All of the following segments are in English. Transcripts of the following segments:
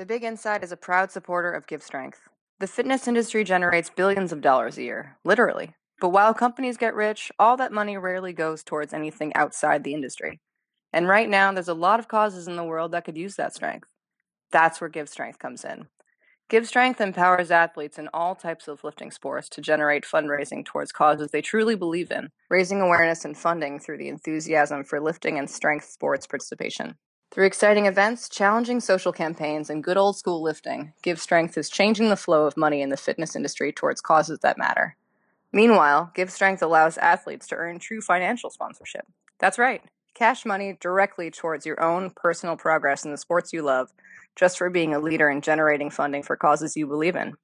The Big Inside is a proud supporter of Give Strength. The fitness industry generates billions of dollars a year, literally. But while companies get rich, all that money rarely goes towards anything outside the industry. And right now, there's a lot of causes in the world that could use that strength. That's where Give Strength comes in. Give Strength empowers athletes in all types of lifting sports to generate fundraising towards causes they truly believe in, raising awareness and funding through the enthusiasm for lifting and strength sports participation. Through exciting events, challenging social campaigns, and good old school lifting, Give Strength is changing the flow of money in the fitness industry towards causes that matter. Meanwhile, Give Strength allows athletes to earn true financial sponsorship. That's right, cash money directly towards your own personal progress in the sports you love, just for being a leader in generating funding for causes you believe in.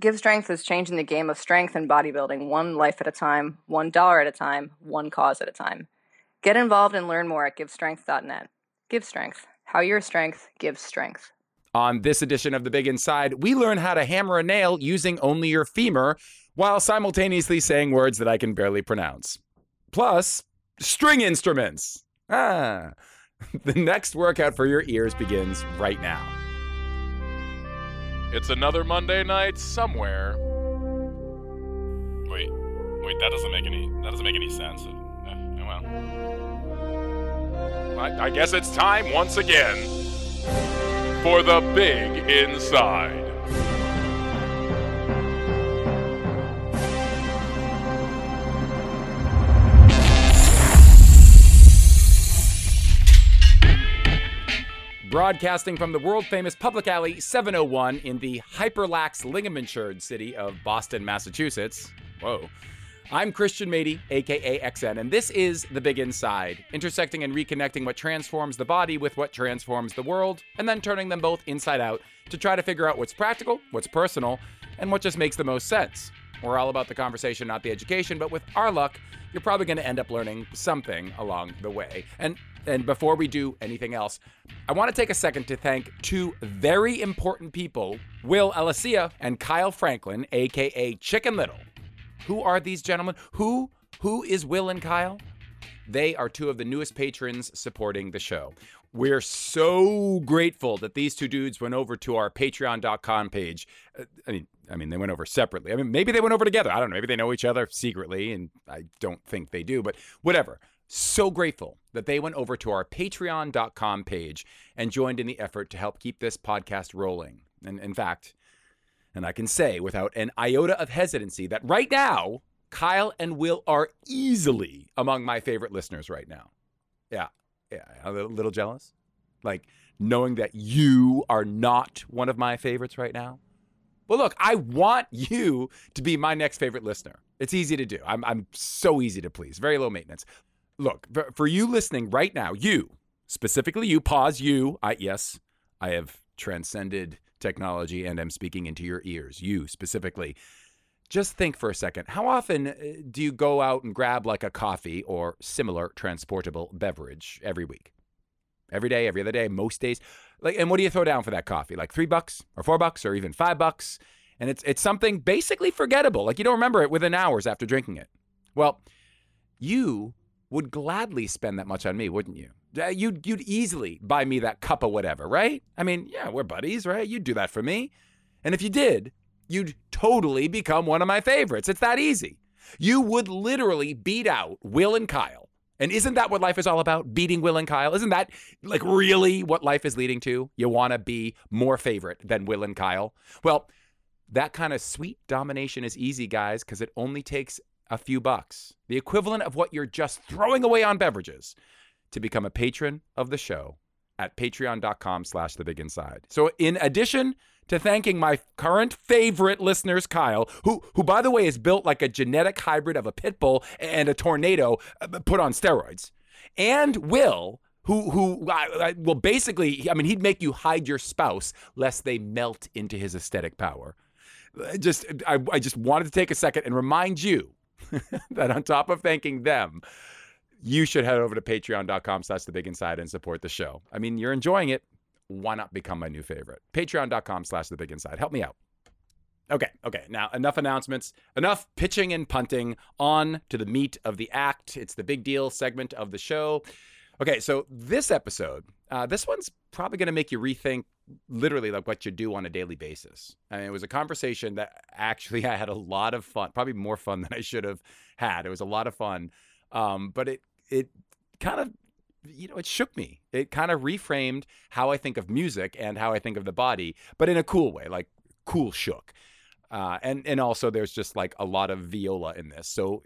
Give Strength is changing the game of strength and bodybuilding one life at a time, one dollar at a time, one cause at a time. Get involved and learn more at givestrength.net. Give strength. How your strength gives strength. On this edition of The Big Inside, we learn how to hammer a nail using only your femur while simultaneously saying words that I can barely pronounce. Plus, string instruments. Ah. The next workout for your ears begins right now. It's another Monday night somewhere. Wait, wait, that doesn't make any that doesn't make any sense. I, I guess it's time once again for the big inside. Broadcasting from the world famous Public Alley 701 in the hyperlax ligament-insured city of Boston, Massachusetts. Whoa. I'm Christian Matyi, aka XN, and this is The Big Inside, intersecting and reconnecting what transforms the body with what transforms the world, and then turning them both inside out to try to figure out what's practical, what's personal, and what just makes the most sense. We're all about the conversation, not the education, but with our luck, you're probably going to end up learning something along the way. And and before we do anything else, I want to take a second to thank two very important people, Will Alasia and Kyle Franklin, aka Chicken Little. Who are these gentlemen? Who who is Will and Kyle? They are two of the newest patrons supporting the show. We're so grateful that these two dudes went over to our patreon.com page. Uh, I mean, I mean they went over separately. I mean, maybe they went over together. I don't know. Maybe they know each other secretly and I don't think they do, but whatever. So grateful that they went over to our patreon.com page and joined in the effort to help keep this podcast rolling. And in fact, and I can say without an iota of hesitancy that right now, Kyle and Will are easily among my favorite listeners right now. Yeah. Yeah. A little jealous. Like knowing that you are not one of my favorites right now. Well, look, I want you to be my next favorite listener. It's easy to do. I'm, I'm so easy to please, very low maintenance. Look, for you listening right now, you, specifically you, pause you. I, yes, I have transcended technology and I'm speaking into your ears, you specifically. Just think for a second. How often uh, do you go out and grab like a coffee or similar transportable beverage every week? Every day, every other day, most days. Like and what do you throw down for that coffee? Like 3 bucks or 4 bucks or even 5 bucks? And it's it's something basically forgettable. Like you don't remember it within hours after drinking it. Well, you would gladly spend that much on me, wouldn't you? You'd you'd easily buy me that cup of whatever, right? I mean, yeah, we're buddies, right? You'd do that for me. And if you did, you'd totally become one of my favorites. It's that easy. You would literally beat out Will and Kyle. And isn't that what life is all about? Beating Will and Kyle? Isn't that like really what life is leading to? You want to be more favorite than Will and Kyle? Well, that kind of sweet domination is easy, guys, because it only takes a few bucks, the equivalent of what you're just throwing away on beverages to become a patron of the show at patreon.com slash the big inside. So in addition to thanking my current favorite listeners, Kyle, who who by the way is built like a genetic hybrid of a pit bull and a tornado uh, put on steroids, and Will, who who uh, will basically, I mean, he'd make you hide your spouse lest they melt into his aesthetic power. Just I, I just wanted to take a second and remind you that on top of thanking them, you should head over to patreon.com slash the big inside and support the show. I mean, you're enjoying it. Why not become my new favorite? Patreon.com slash the big inside. Help me out. Okay, okay. Now, enough announcements, enough pitching and punting. On to the meat of the act. It's the big deal segment of the show. Okay, so this episode, uh, this one's probably going to make you rethink literally like what you do on a daily basis. I mean, it was a conversation that actually I had a lot of fun, probably more fun than I should have had. It was a lot of fun. Um, but it it kind of you know, it shook me. It kind of reframed how I think of music and how I think of the body, but in a cool way, like cool shook. Uh, and and also there's just like a lot of viola in this. So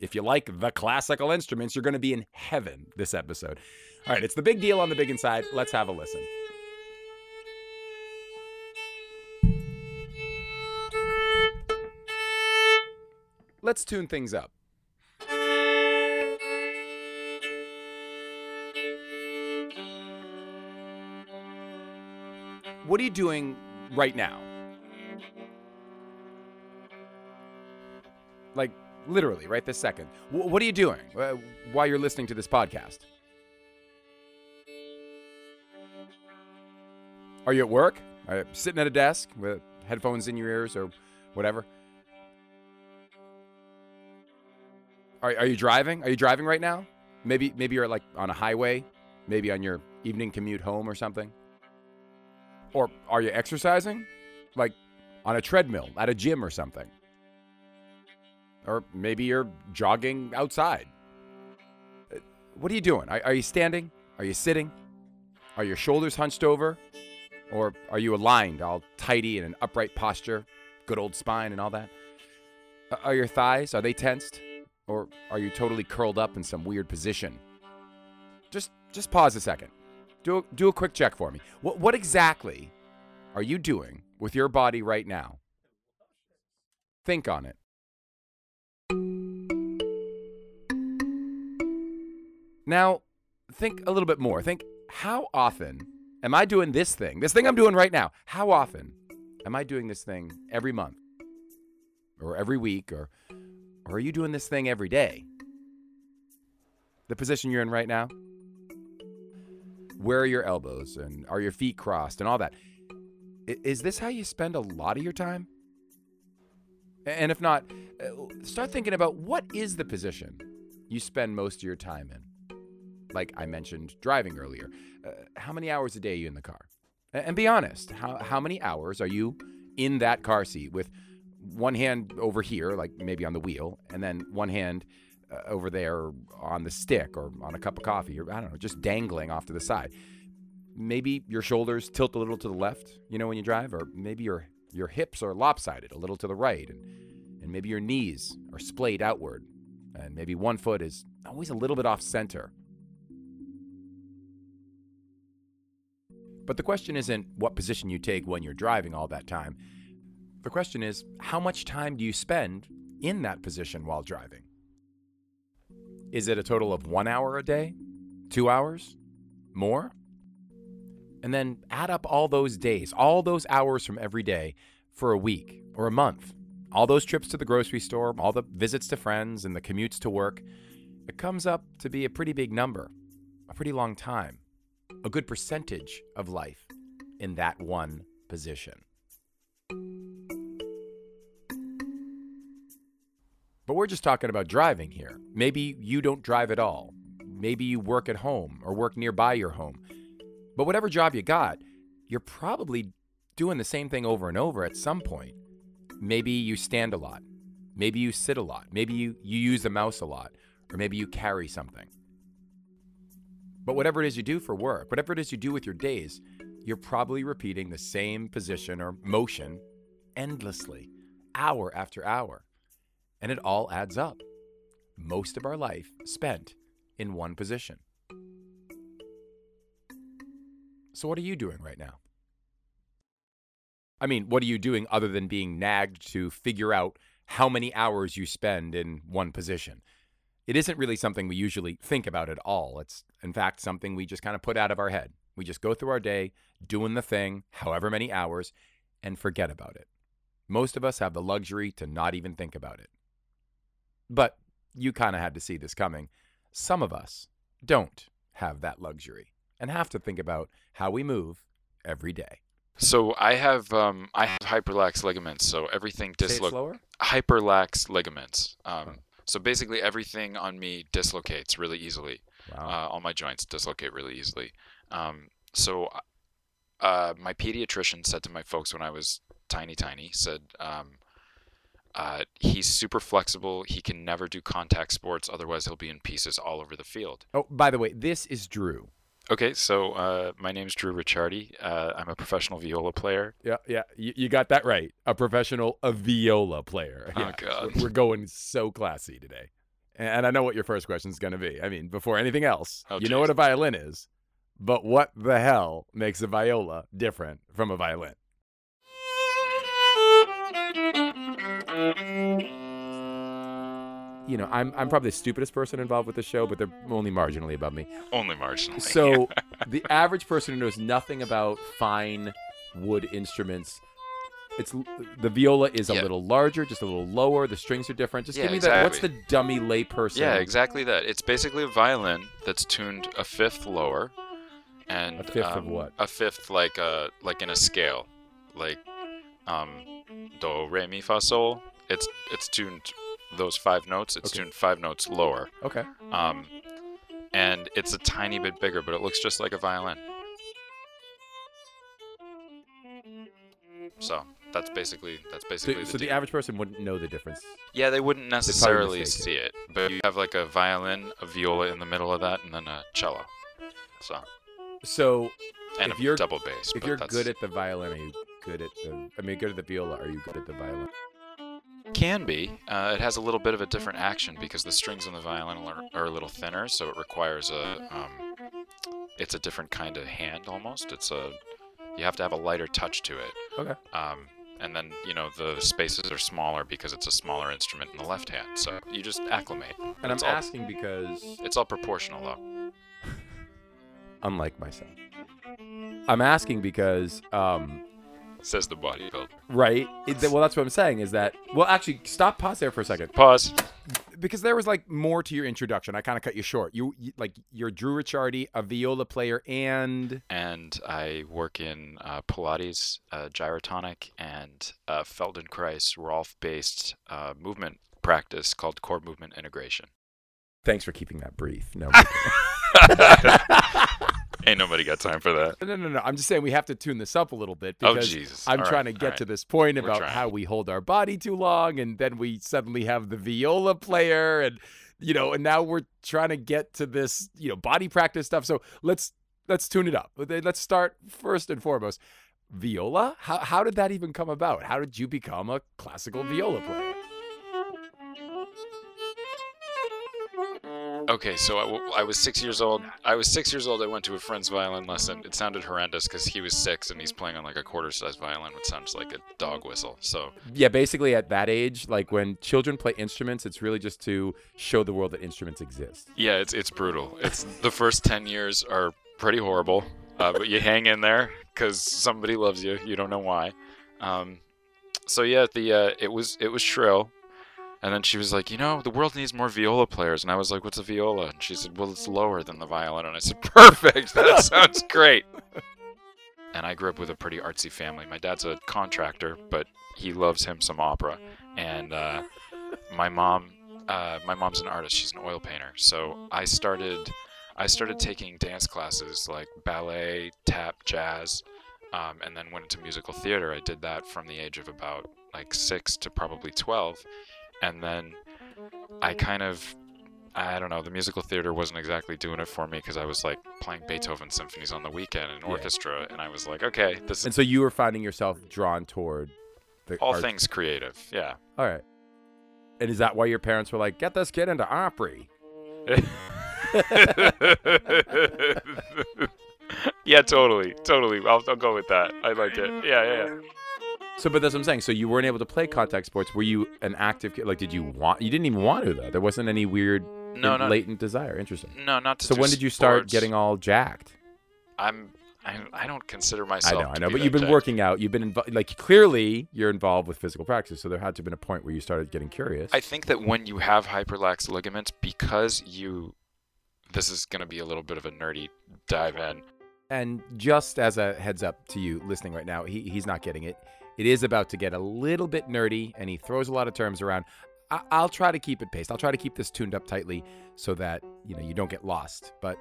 if you like the classical instruments, you're going to be in heaven this episode. All right, it's the big deal on the big inside. Let's have a listen. Let's tune things up. What are you doing right now? Like, literally, right this second. W- what are you doing uh, while you're listening to this podcast? Are you at work? Are you sitting at a desk with headphones in your ears or whatever? Are, are you driving? Are you driving right now? Maybe maybe you're like on a highway, maybe on your evening commute home or something. Or are you exercising? Like on a treadmill at a gym or something? Or maybe you're jogging outside. Uh, What are you doing? Are, are you standing? Are you sitting? Are your shoulders hunched over? Or are you aligned, all tidy in an upright posture, good old spine and all that? Are your thighs, are they tensed? Or are you totally curled up in some weird position? Just just pause a second. Do a, do a quick check for me. What what exactly are you doing with your body right now? Think on it. Now, think a little bit more. Think how often am I doing this thing? This thing I'm doing right now. How often am I doing this thing every month? Or every week or or are you doing this thing every day? The position you're in right now? Where are your elbows and are your feet crossed and all that. Is this how you spend a lot of your time? And if not, uh, start thinking about what is the position you spend most of your time in? Like I mentioned driving earlier. Uh, how many hours a day are you in the car? And be honest, how, how many hours are you in that car seat with one hand over here, like maybe on the wheel, and then one hand uh, over there on the stick or on a cup of coffee, or I don't know, just dangling off to the side. Maybe your shoulders tilt a little to the left, you know, when you drive, or maybe your your hips are lopsided a little to the right, and and maybe your knees are splayed outward, and maybe one foot is always a little bit off center. But the question isn't what position you take when you're driving all that time. The question is, how much time do you spend in that position while driving? Is it a total of one hour a day? Two hours? More? And then add up all those days, all those hours from every day for a week or a month. All those trips to the grocery store, all the visits to friends, and the commutes to work. It comes up to be a pretty big number, a pretty long time, a good percentage of life in that one position. But we're just talking about driving here. Maybe you don't drive at all. Maybe you work at home or work nearby your home. But whatever job you got, you're probably doing the same thing over and over at some point. Maybe you stand a lot. Maybe you sit a lot. Maybe you, you use the mouse a lot. Or maybe you carry something. But whatever it is you do for work, whatever it is you do with your days, you're probably repeating the same position or motion endlessly, hour after hour. And it all adds up. Most of our life spent in one position. So, what are you doing right now? I mean, what are you doing other than being nagged to figure out how many hours you spend in one position? It isn't really something we usually think about at all. It's, in fact, something we just kind of put out of our head. We just go through our day doing the thing, however many hours, and forget about it. Most of us have the luxury to not even think about it. But you kind of had to see this coming. Some of us don't have that luxury and have to think about how we move every day. So I have um I have hyperlax ligaments, so everything dislocates. Hyperlax ligaments. Um, so basically everything on me dislocates really easily. Wow. Uh, all my joints dislocate really easily. Um, so uh, my pediatrician said to my folks when I was tiny, tiny, said, um, uh, he's super flexible. He can never do contact sports, otherwise he'll be in pieces all over the field. Oh, by the way, this is Drew. Okay, so uh, my name's Drew Ricciardi. Uh, I'm a professional viola player. Yeah, yeah, you, you got that right. A professional, a viola player. Oh, God. We're going so classy today. And I know what your first question is going to be. I mean, before anything else, Oh, you know what a violin is, but what the hell makes a viola different from a violin? You know, I'm I'm probably the stupidest person involved with the show, but they're only marginally above me. Only marginally. So the average person who knows nothing about fine wood instruments, it's the viola is a Yeah. little larger, just a little lower. The strings are different. Just Yeah, give me that. What's the dummy lay person? Yeah, exactly that. It's basically a violin that's tuned a fifth lower, and A fifth of um, what? A fifth, like a like in a scale, like um, do re mi fa sol. It's it's tuned those five notes. It's Okay. tuned five notes lower, Okay. um, and it's a tiny bit bigger, but it looks just like a violin. So that's basically that's So, basically so the the average person wouldn't know the difference. Yeah, they wouldn't necessarily mistake it. see it, but you have like a violin, a viola in the middle of that, and then a cello. So So and If a you're- double bass. if you're good at the violin, are you good at the? I mean, good at the viola. Are you good at the violin? Can be, uh, it has a little bit of a different action because the strings on the violin are, are a little thinner, so it requires a um, it's a different kind of hand almost. It's a you have to have a lighter touch to it. Okay. Um, and then you know the spaces are smaller because it's a smaller instrument in the left hand. So you just acclimate. And it's I'm all, asking because, It's all proportional though. unlike myself, I'm asking because, um, Says the bodybuilder. right? It, well, that's what I'm saying. Is that well? Actually, stop. Pause there for a second. Pause. because there was like more to your introduction. I kind of cut you short. You, you like you're Drew Ricciardi, a viola player, and and I work in uh, Pilates, uh, gyrotonic, and uh, Feldenkrais Rolf-based uh, movement practice called core movement integration. thanks for keeping that brief. No, Ain't nobody got time for that. no, no, no. I'm just saying we have to tune this up a little bit Oh because Jesus! I'm All trying right, to get right. to this point We're about trying. how we hold our body too long, and then we suddenly have the viola player, and you know, and now we're trying to get to this, you know, body practice stuff. So let's let's tune it up. Let's start first and foremost. Viola? How how did that even come about? How did you become a classical viola player? Okay, so I was six years old. I was six years old. I went to a friend's violin lesson. It sounded horrendous because he was six and he's playing on like a quarter-sized violin, which sounds like a dog whistle. So Yeah, basically at that age, like when children play instruments, it's really just to show the world that instruments exist. Yeah, it's it's brutal. It's the first ten years are pretty horrible, uh, but you hang in there because somebody loves you. You don't know why. Um, so yeah, the uh, it was it was shrill, and then she was like, you know, the world needs more viola players, and I was like, what's a viola? And she said, well, it's lower than the violin, and I said, perfect. That sounds great. And I grew up with a pretty artsy family. My dad's a contractor, but he loves him some opera, and uh, my mom uh, my mom's an artist. She's an oil painter. So I started, I started taking dance classes like ballet, tap, jazz, um, and then went into musical theater. I did that from the age of about like six to probably twelve, and then I kind of, I don't know, the musical theater wasn't exactly doing it for me because I was like playing Beethoven symphonies on the weekend in Yeah. orchestra, and I was like, okay, this And so you were finding yourself drawn toward the all art- things creative. Yeah. All right. And is that why your parents were like, "Get this kid into Opry"? yeah, totally, totally. I'll, I'll go with that. I like it. Yeah, yeah, yeah. So, but that's what I'm saying. So you weren't able to play contact sports. Were you an active kid? Like, did you want? You didn't even want to though. There wasn't any weird No, in- no, latent desire. Interesting. no, not to. So when did you start sports. getting all jacked? I'm. I, I don't consider myself. I know, I know, but you've been jacked. working out. You've been invo- like clearly you're involved with physical practice. So there had to have been a point where you started getting curious. I think that when you have hyperlax ligaments, because you, this is going to be a little bit of a nerdy dive in. And just as a heads up to you listening right now, he, he's not getting it. It is about to get a little bit nerdy, and he throws a lot of terms around. I, I'll try to keep it paced. I'll try to keep this tuned up tightly so that you know you don't get lost. But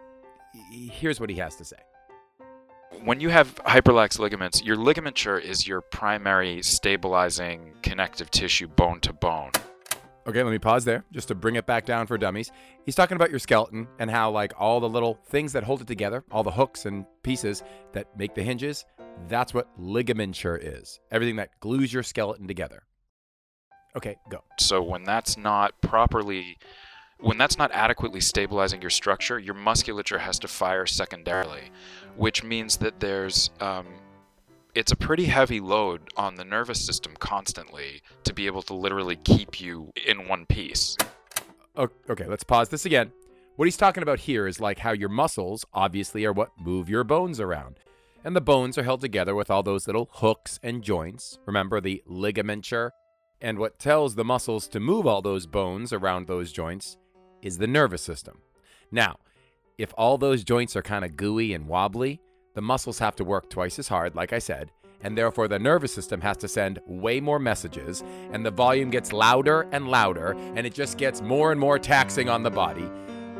here's what he has to say. when you have hyperlax ligaments, your ligamenture is your primary stabilizing connective tissue bone to bone. Okay, let me pause there just to bring it back down for dummies. He's talking about your skeleton and how, like, all the little things that hold it together, all the hooks and pieces that make the hinges, that's what ligamenture is. Everything that glues your skeleton together. Okay, go. So when that's not properly when that's not adequately stabilizing your structure, your musculature has to fire secondarily, which means that there's um, it's a pretty heavy load on the nervous system constantly to be able to literally keep you in one piece. Okay, let's pause this again. What he's talking about here is like how your muscles obviously are what move your bones around. And the bones are held together with all those little hooks and joints. Remember the ligamenture? And what tells the muscles to move all those bones around those joints is the nervous system. Now, if all those joints are kind of gooey and wobbly, the muscles have to work twice as hard, like I said, and therefore the nervous system has to send way more messages, and the volume gets louder and louder, and it just gets more and more taxing on the body,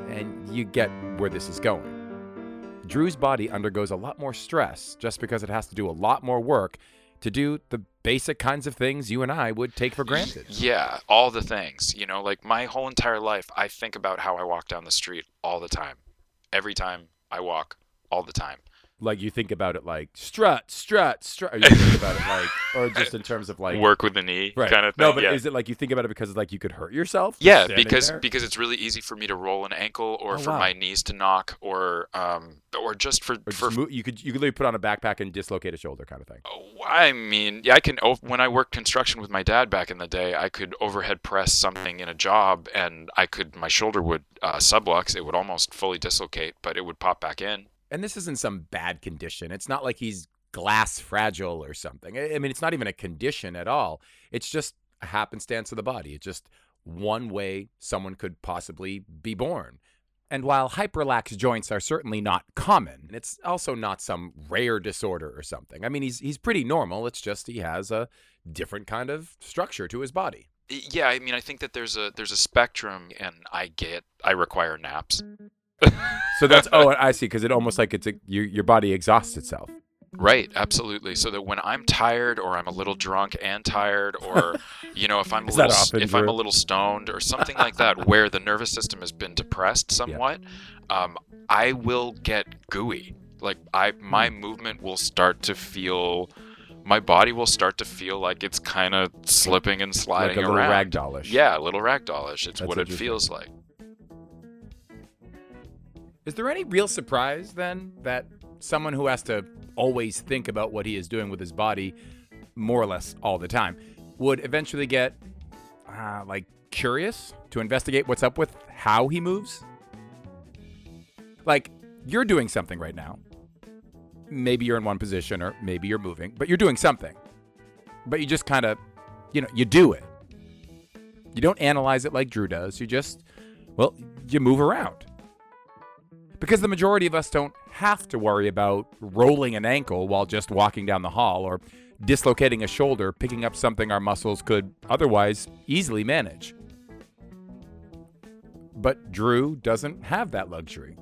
and you get where this is going. Drew's body undergoes a lot more stress just because it has to do a lot more work to do the basic kinds of things you and I would take for granted. Yeah, all the things. You know, like my whole entire life, I think about how I walk down the street all the time. Every time I walk, all the time. Like you think about it like strut, strut, strut. Or you think about it like, or just in terms of like Work with the knee right. kind of thing. No, but yeah. is it like you think about it because like you could hurt yourself? Yeah, because there? because it's really easy for me to roll an ankle, or Oh, for wow. my knees to knock, or um, or just for Or just for. you could you could literally put on a backpack and dislocate a shoulder kind of thing. Oh, I mean, yeah, I can. o- When I worked construction with my dad back in the day, I could overhead press something in a job, and I could my shoulder would uh, sublux. It would almost fully dislocate, but it would pop back in. And this isn't some bad condition. It's not like he's glass fragile or something. I mean, it's not even a condition at all. It's just a happenstance of the body. It's just one way someone could possibly be born. And while hyperlax joints are certainly not common, it's also not some rare disorder or something. I mean, he's he's pretty normal. It's just he has a different kind of structure to his body. Yeah, I mean, I think that there's a there's a spectrum, and I get I require naps. So that's oh, I see. Because it almost like it's a your your body exhausts itself. Right, absolutely. So that when I'm tired or I'm a little drunk and tired or you know, if I'm a little often, if I'm a little stoned or something like that where the nervous system has been depressed somewhat, um, I will get gooey. Like I my Hmm. movement will start to feel my body will start to feel like it's kind of slipping and sliding Like a little around. ragdollish. Yeah, a little ragdollish. It's That's what it feels like. Is there any real surprise then that someone who has to always think about what he is doing with his body more or less all the time would eventually get uh, like curious to investigate what's up with how he moves? Like you're doing something right now. Maybe you're in one position or maybe you're moving, but you're doing something. But you just kind of, you know, you do it. You don't analyze it like Drew does. You just, well, you move around because the majority of us don't have to worry about rolling an ankle while just walking down the hall or dislocating a shoulder, picking up something our muscles could otherwise easily manage. But Drew doesn't have that luxury.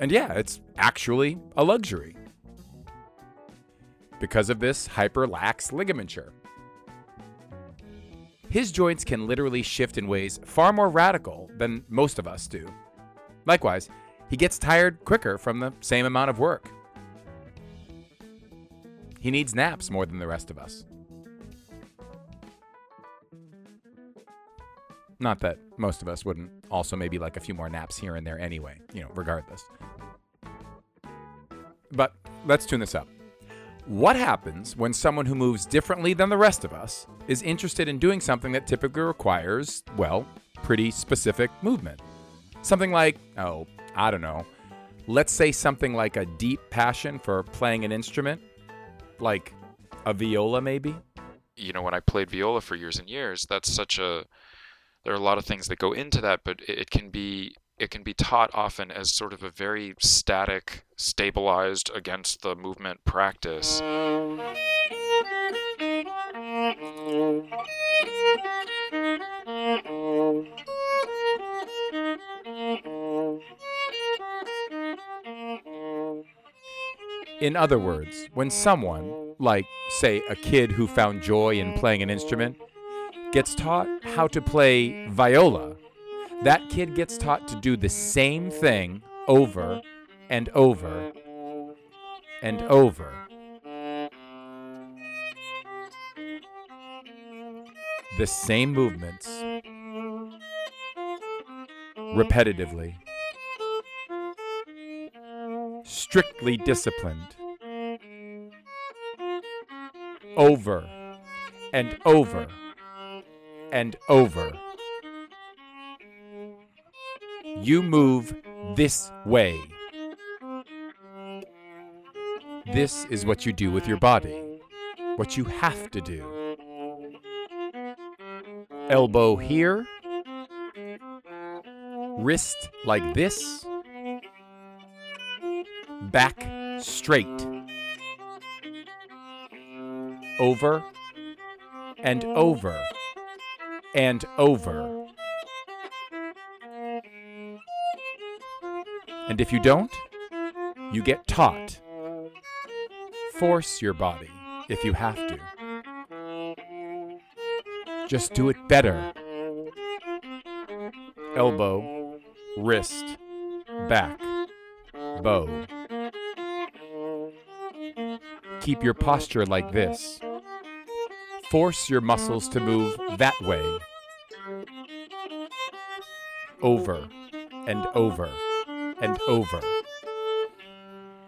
And yeah, it's actually a luxury because of this hyperlax ligamenture. His joints can literally shift in ways far more radical than most of us do. Likewise, he gets tired quicker from the same amount of work. He needs naps more than the rest of us. Not that most of us wouldn't also maybe like a few more naps here and there anyway, you know, regardless. But let's tune this up. What happens when someone who moves differently than the rest of us is interested in doing something that typically requires, well, pretty specific movement? Something like, oh, I don't know, let's say something like a deep passion for playing an instrument, like a viola maybe? you know when I played viola for years and years, that's such a there are a lot of things that go into that, but it, it can be it can be taught often as sort of a very static, stabilized against the movement practice. In other words, when someone, like, say, a kid who found joy in playing an instrument, gets taught how to play viola, that kid gets taught to do the same thing over and over and over. The same movements repetitively. Strictly disciplined. Over and over and over. You move this way. This is what you do with your body, what you have to do. Elbow here, wrist like this, back straight, over and over and over. And if you don't, you get taught. Force your body if you have to. Just do it better. Elbow, wrist, back, bow. Keep your posture like this. Force your muscles to move that way. Over and over and over.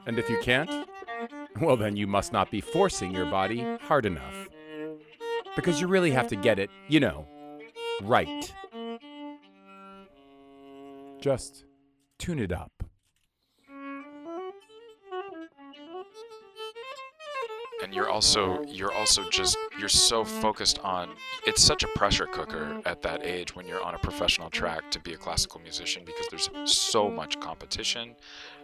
And if you can't, well, then you must not be forcing your body hard enough. Because you really have to get it, you know, right. Just tune it up. You're also you're also just you're so focused on it's such a pressure cooker at that age when you're on a professional track to be a classical musician because there's so much competition.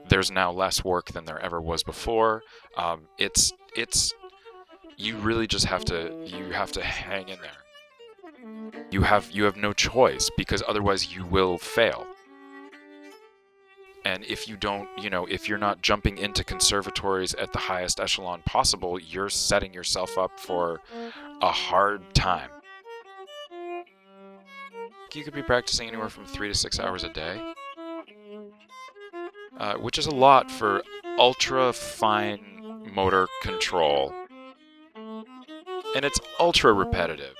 There's now less work than there ever was before. Um, it's it's you really just have to you have to hang in there. You have you have no choice because otherwise you will fail and if you don't you know if you're not jumping into conservatories at the highest echelon possible you're setting yourself up for a hard time. You could be practicing anywhere from three to six hours a day uh, which is a lot for ultra fine motor control. And it's ultra repetitive.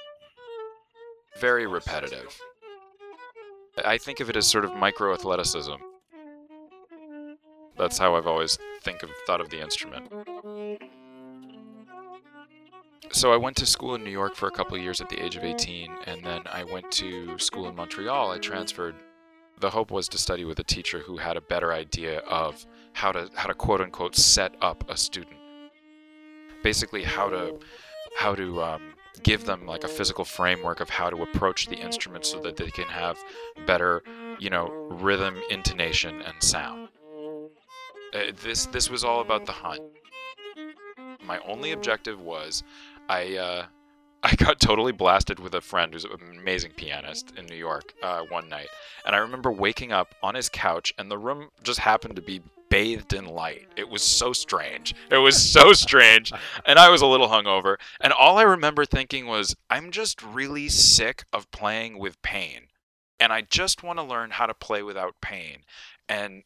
Very repetitive. I think of it as sort of micro athleticism that's how I've always think of thought of the instrument. So I went to school in New York for a couple years at the age of 18, and then I went to school in Montreal. I transferred. The hope was to study with a teacher who had a better idea of how to how to quote unquote set up a student. Basically, how to how to um, give them like a physical framework of how to approach the instrument so that they can have better, you know, rhythm, intonation, and sound. Uh, this this was all about the hunt. My only objective was, I uh, I got totally blasted with a friend who's an amazing pianist in New York uh, one night, and I remember waking up on his couch, and the room just happened to be bathed in light. It was so strange. It was so strange, and I was a little hungover, and all I remember thinking was, I'm just really sick of playing with pain, and I just want to learn how to play without pain. And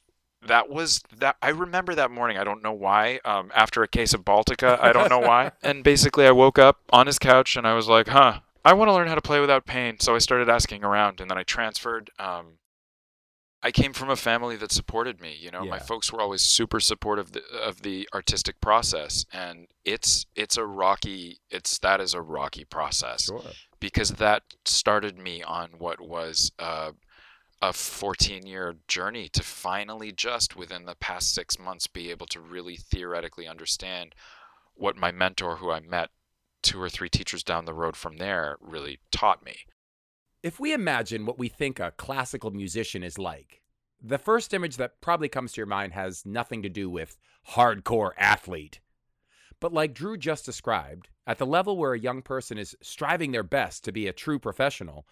that was that i remember that morning i don't know why um, after a case of Baltika i don't know why. And basically i woke up on his couch and i was like huh i want to learn how to play without pain. So i started asking around and then i transferred um, i came from a family that supported me you know? My folks were always super supportive of the, of the artistic process and it's it's a rocky it's that is a rocky process Sure. because that started me on what was uh, a 14 year journey to finally just within the past six months be able to really theoretically understand what my mentor who i met two or three teachers down the road from there really taught me If we imagine what we think a classical musician is like, the first image that probably comes to your mind has nothing to do with hardcore athlete. But like Drew just described, at the level where a young person is striving their best to be a true professional,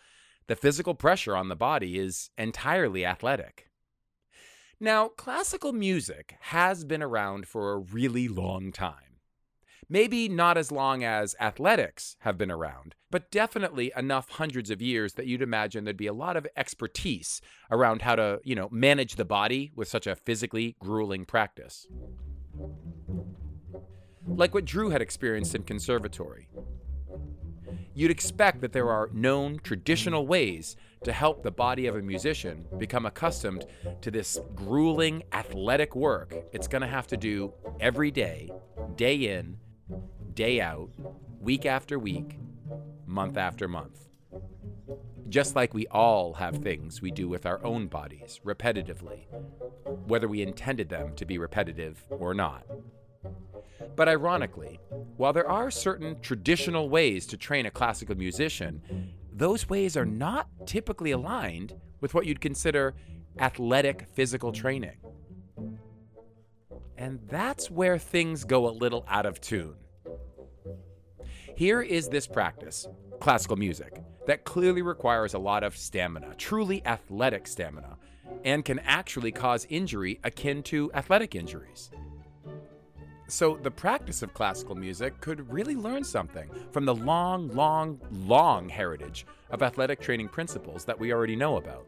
the physical pressure on the body is entirely athletic. Now, classical music has been around for a really long time. Maybe not as long as athletics have been around, but definitely enough hundreds of years that you'd imagine there'd be a lot of expertise around how to, you know, manage the body with such a physically grueling practice. Like what Drew had experienced in conservatory. You'd expect that there are known traditional ways to help the body of a musician become accustomed to this grueling athletic work it's going to have to do every day, day in, day out, week after week, month after month. Just like we all have things we do with our own bodies repetitively, whether we intended them to be repetitive or not. But ironically, while there are certain traditional ways to train a classical musician, those ways are not typically aligned with what you'd consider athletic physical training. And that's where things go a little out of tune. Here is this practice, classical music, that clearly requires a lot of stamina, truly athletic stamina, and can actually cause injury akin to athletic injuries. So, the practice of classical music could really learn something from the long, long, long heritage of athletic training principles that we already know about.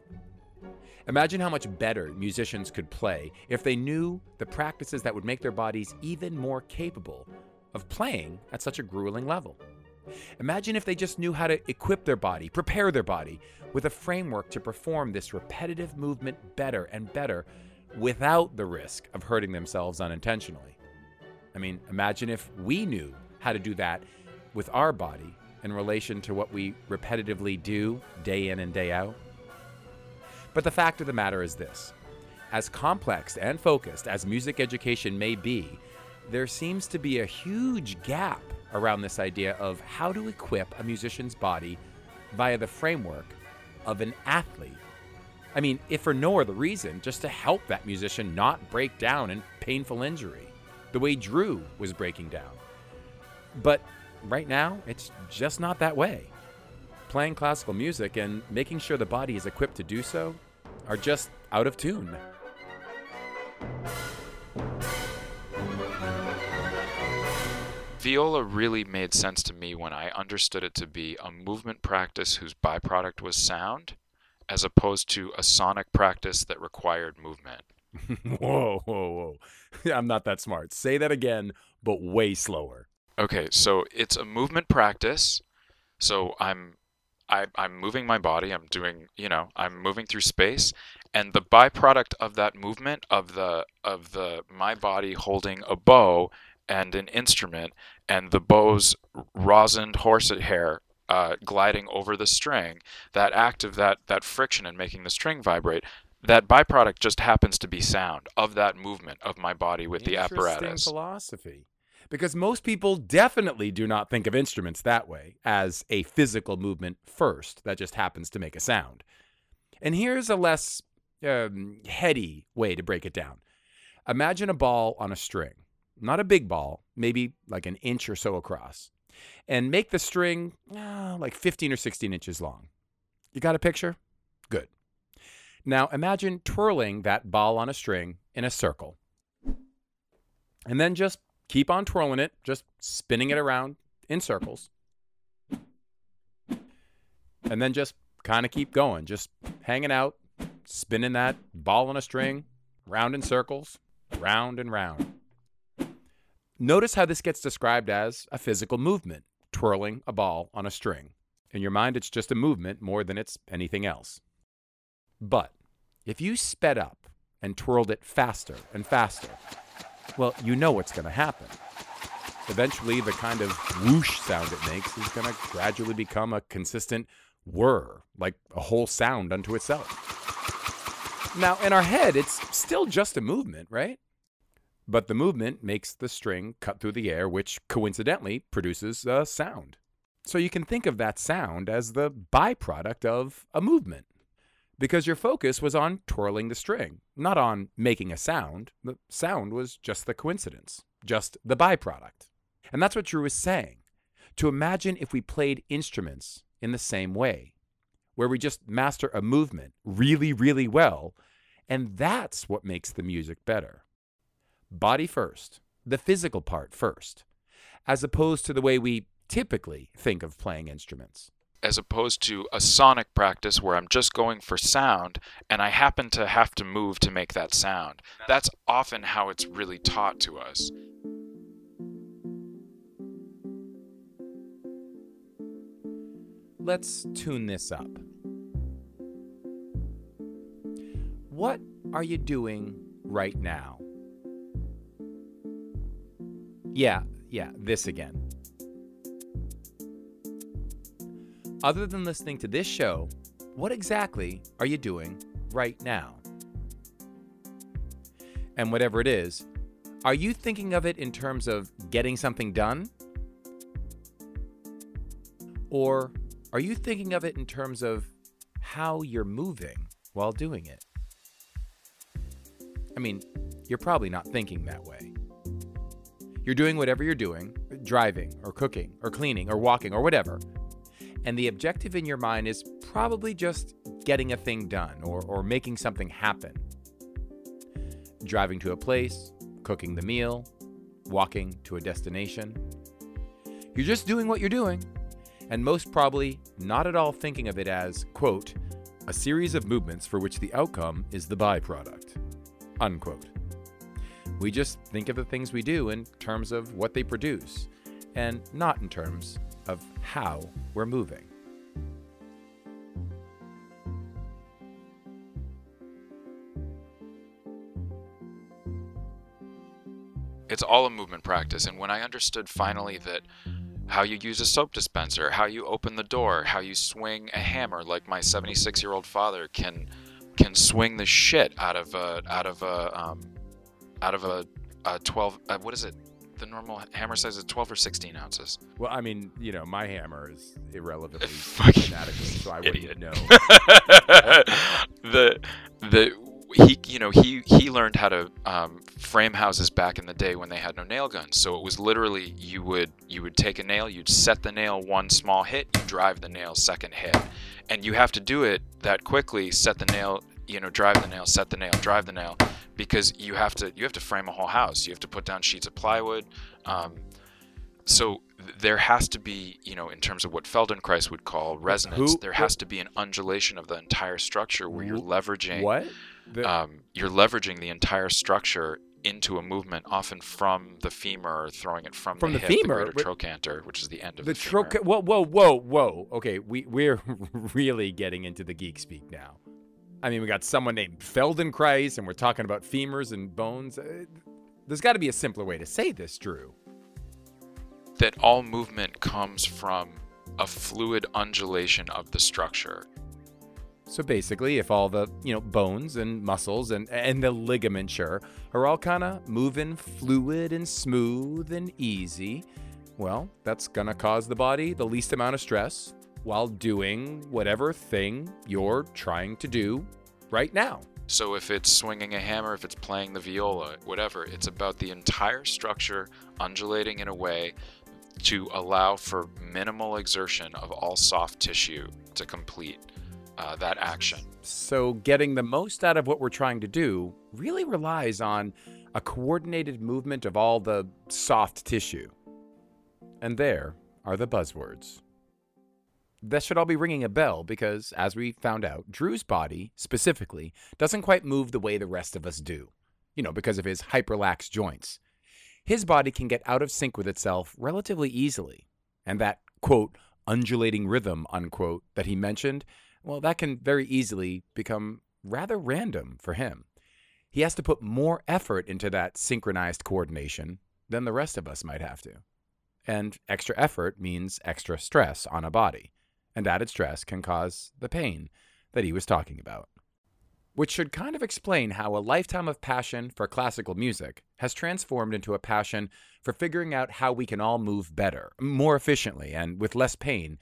Imagine how much better musicians could play if they knew the practices that would make their bodies even more capable of playing at such a grueling level. Imagine if they just knew how to equip their body, prepare their body with a framework to perform this repetitive movement better and better without the risk of hurting themselves unintentionally. I mean, imagine if we knew how to do that with our body in relation to what we repetitively do day in and day out. But the fact of the matter is this as complex and focused as music education may be, there seems to be a huge gap around this idea of how to equip a musician's body via the framework of an athlete. I mean, if for no other reason, just to help that musician not break down in painful injury, the way Drew was breaking down. But right now, it's just not that way. Playing classical music and making sure the body is equipped to do so are just out of tune. Viola really made sense to me when I understood it to be a movement practice whose byproduct was sound, as opposed to a sonic practice that required movement. whoa, whoa, whoa. I'm not that smart. Say that again, but way slower. Okay, so it's a movement practice. So I'm I, I'm moving my body. I'm doing, you know, I'm moving through space, and the byproduct of that movement of the of the my body holding a bow and an instrument, and the bow's rosined horsehair uh, gliding over the string, that act of that that friction and making the string vibrate, that byproduct just happens to be sound of that movement of my body with the apparatus. Philosophy. Because most people definitely do not think of instruments that way, as a physical movement first that just happens to make a sound. And here's a less um, heady way to break it down. Imagine a ball on a string, not a big ball, maybe like an inch or so across, and make the string uh, like 15 or 16 inches long. You got a picture? Good. Now imagine twirling that ball on a string in a circle. And then just keep on twirling it, just spinning it around in circles. And then just kind of keep going, just hanging out, spinning that ball on a string, round in circles, round and round. Notice how this gets described as a physical movement, twirling a ball on a string. In your mind, it's just a movement more than it's anything else. But if you sped up and twirled it faster and faster, well, you know what's going to happen. Eventually, the kind of whoosh sound it makes is going to gradually become a consistent whir, like a whole sound unto itself. Now, in our head, it's still just a movement, right? But the movement makes the string cut through the air, which coincidentally produces a sound. So you can think of that sound as the byproduct of a movement because your focus was on twirling the string, not on making a sound. The sound was just the coincidence, just the byproduct. And that's what Drew is saying. To imagine if we played instruments in the same way, where we just master a movement really, really well, And that's what makes the music better. Body first, the physical part first, as opposed to the way we typically think of playing instruments. As opposed to a sonic practice where I'm just going for sound and I happen to have to move to make that sound. That's often how it's really taught to us. Let's tune this up. What are you doing right now? Yeah, yeah, this again. Other than listening to this show, what exactly are you doing right now? And whatever it is, are you thinking of it in terms of getting something done? Or are you thinking of it in terms of how you're moving while doing it? I mean, you're probably not thinking that way. You're doing whatever you're doing, driving or cooking or cleaning or walking or whatever. And the objective in your mind is probably just getting a thing done or, or making something happen. Driving to a place, cooking the meal, walking to a destination. You're just doing what you're doing, and most probably not at all thinking of it as, quote, a series of movements for which the outcome is the byproduct, unquote. We just think of the things we do in terms of what they produce, and not in terms of how we're moving. It's all a movement practice. And when I understood finally that how you use a soap dispenser, how you open the door, how you swing a hammer, like my 76 year old father can can swing the shit out of a out of a um, out of a, a 12 uh, what is it the normal hammer size is 12 or 16 ounces Well, I mean, you know, my hammer is irrelevantly Fucking inadequate, so I idiot. wouldn't know. the the he you know he he learned how to um, frame houses back in the day when they had no nail guns so it was literally you would you would take a nail you'd set the nail one small hit you drive the nail second hit and you have to do it that quickly set the nail you know drive the nail set the nail drive the nail because you have to you have to frame a whole house. You have to put down sheets of plywood. Um, so there has to be you know in terms of what feldenkrais would call resonance Who- there has to be an undulation of the entire structure where you're leveraging What? The- um, you're leveraging the entire structure into a movement often from the femur throwing it from, From the, the hip, femur, the greater trochanter which is the end of the the, troca- whoa whoa whoa whoa. Okay we we're really getting into the geek speak now i mean we got someone named feldenkrais and we're talking about femurs and bones. Uh, there's got to be a simpler way to say this drew. That all movement comes from a fluid undulation of the structure. So basically if all the you know bones and muscles and and the ligamenture are all kind of moving fluid and smooth and easy well that's gonna cause the body the least amount of stress while doing whatever thing you're trying to do right now So if it's swinging a hammer, if it's playing the viola, whatever, it's about the entire structure undulating in a way to allow for minimal exertion of all soft tissue to complete uh, that action. So, getting the most out of what we're trying to do really relies on a coordinated movement of all the soft tissue. And there are the buzzwords. That should all be ringing a bell because, as we found out, Drew's body, specifically, doesn't quite move the way the rest of us do. You know, because of his hyperlax joints. His body can get out of sync with itself relatively easily. And that, quote, undulating rhythm, unquote, that he mentioned, well, that can very easily become rather random for him. He has to put more effort into that synchronized coordination than the rest of us might have to. And extra effort means extra stress on a body, and added stress can cause the pain that he was talking about. Which should kind of explain how a lifetime of passion for classical music has transformed into a passion for figuring out how we can all move better, more efficiently, and with less pain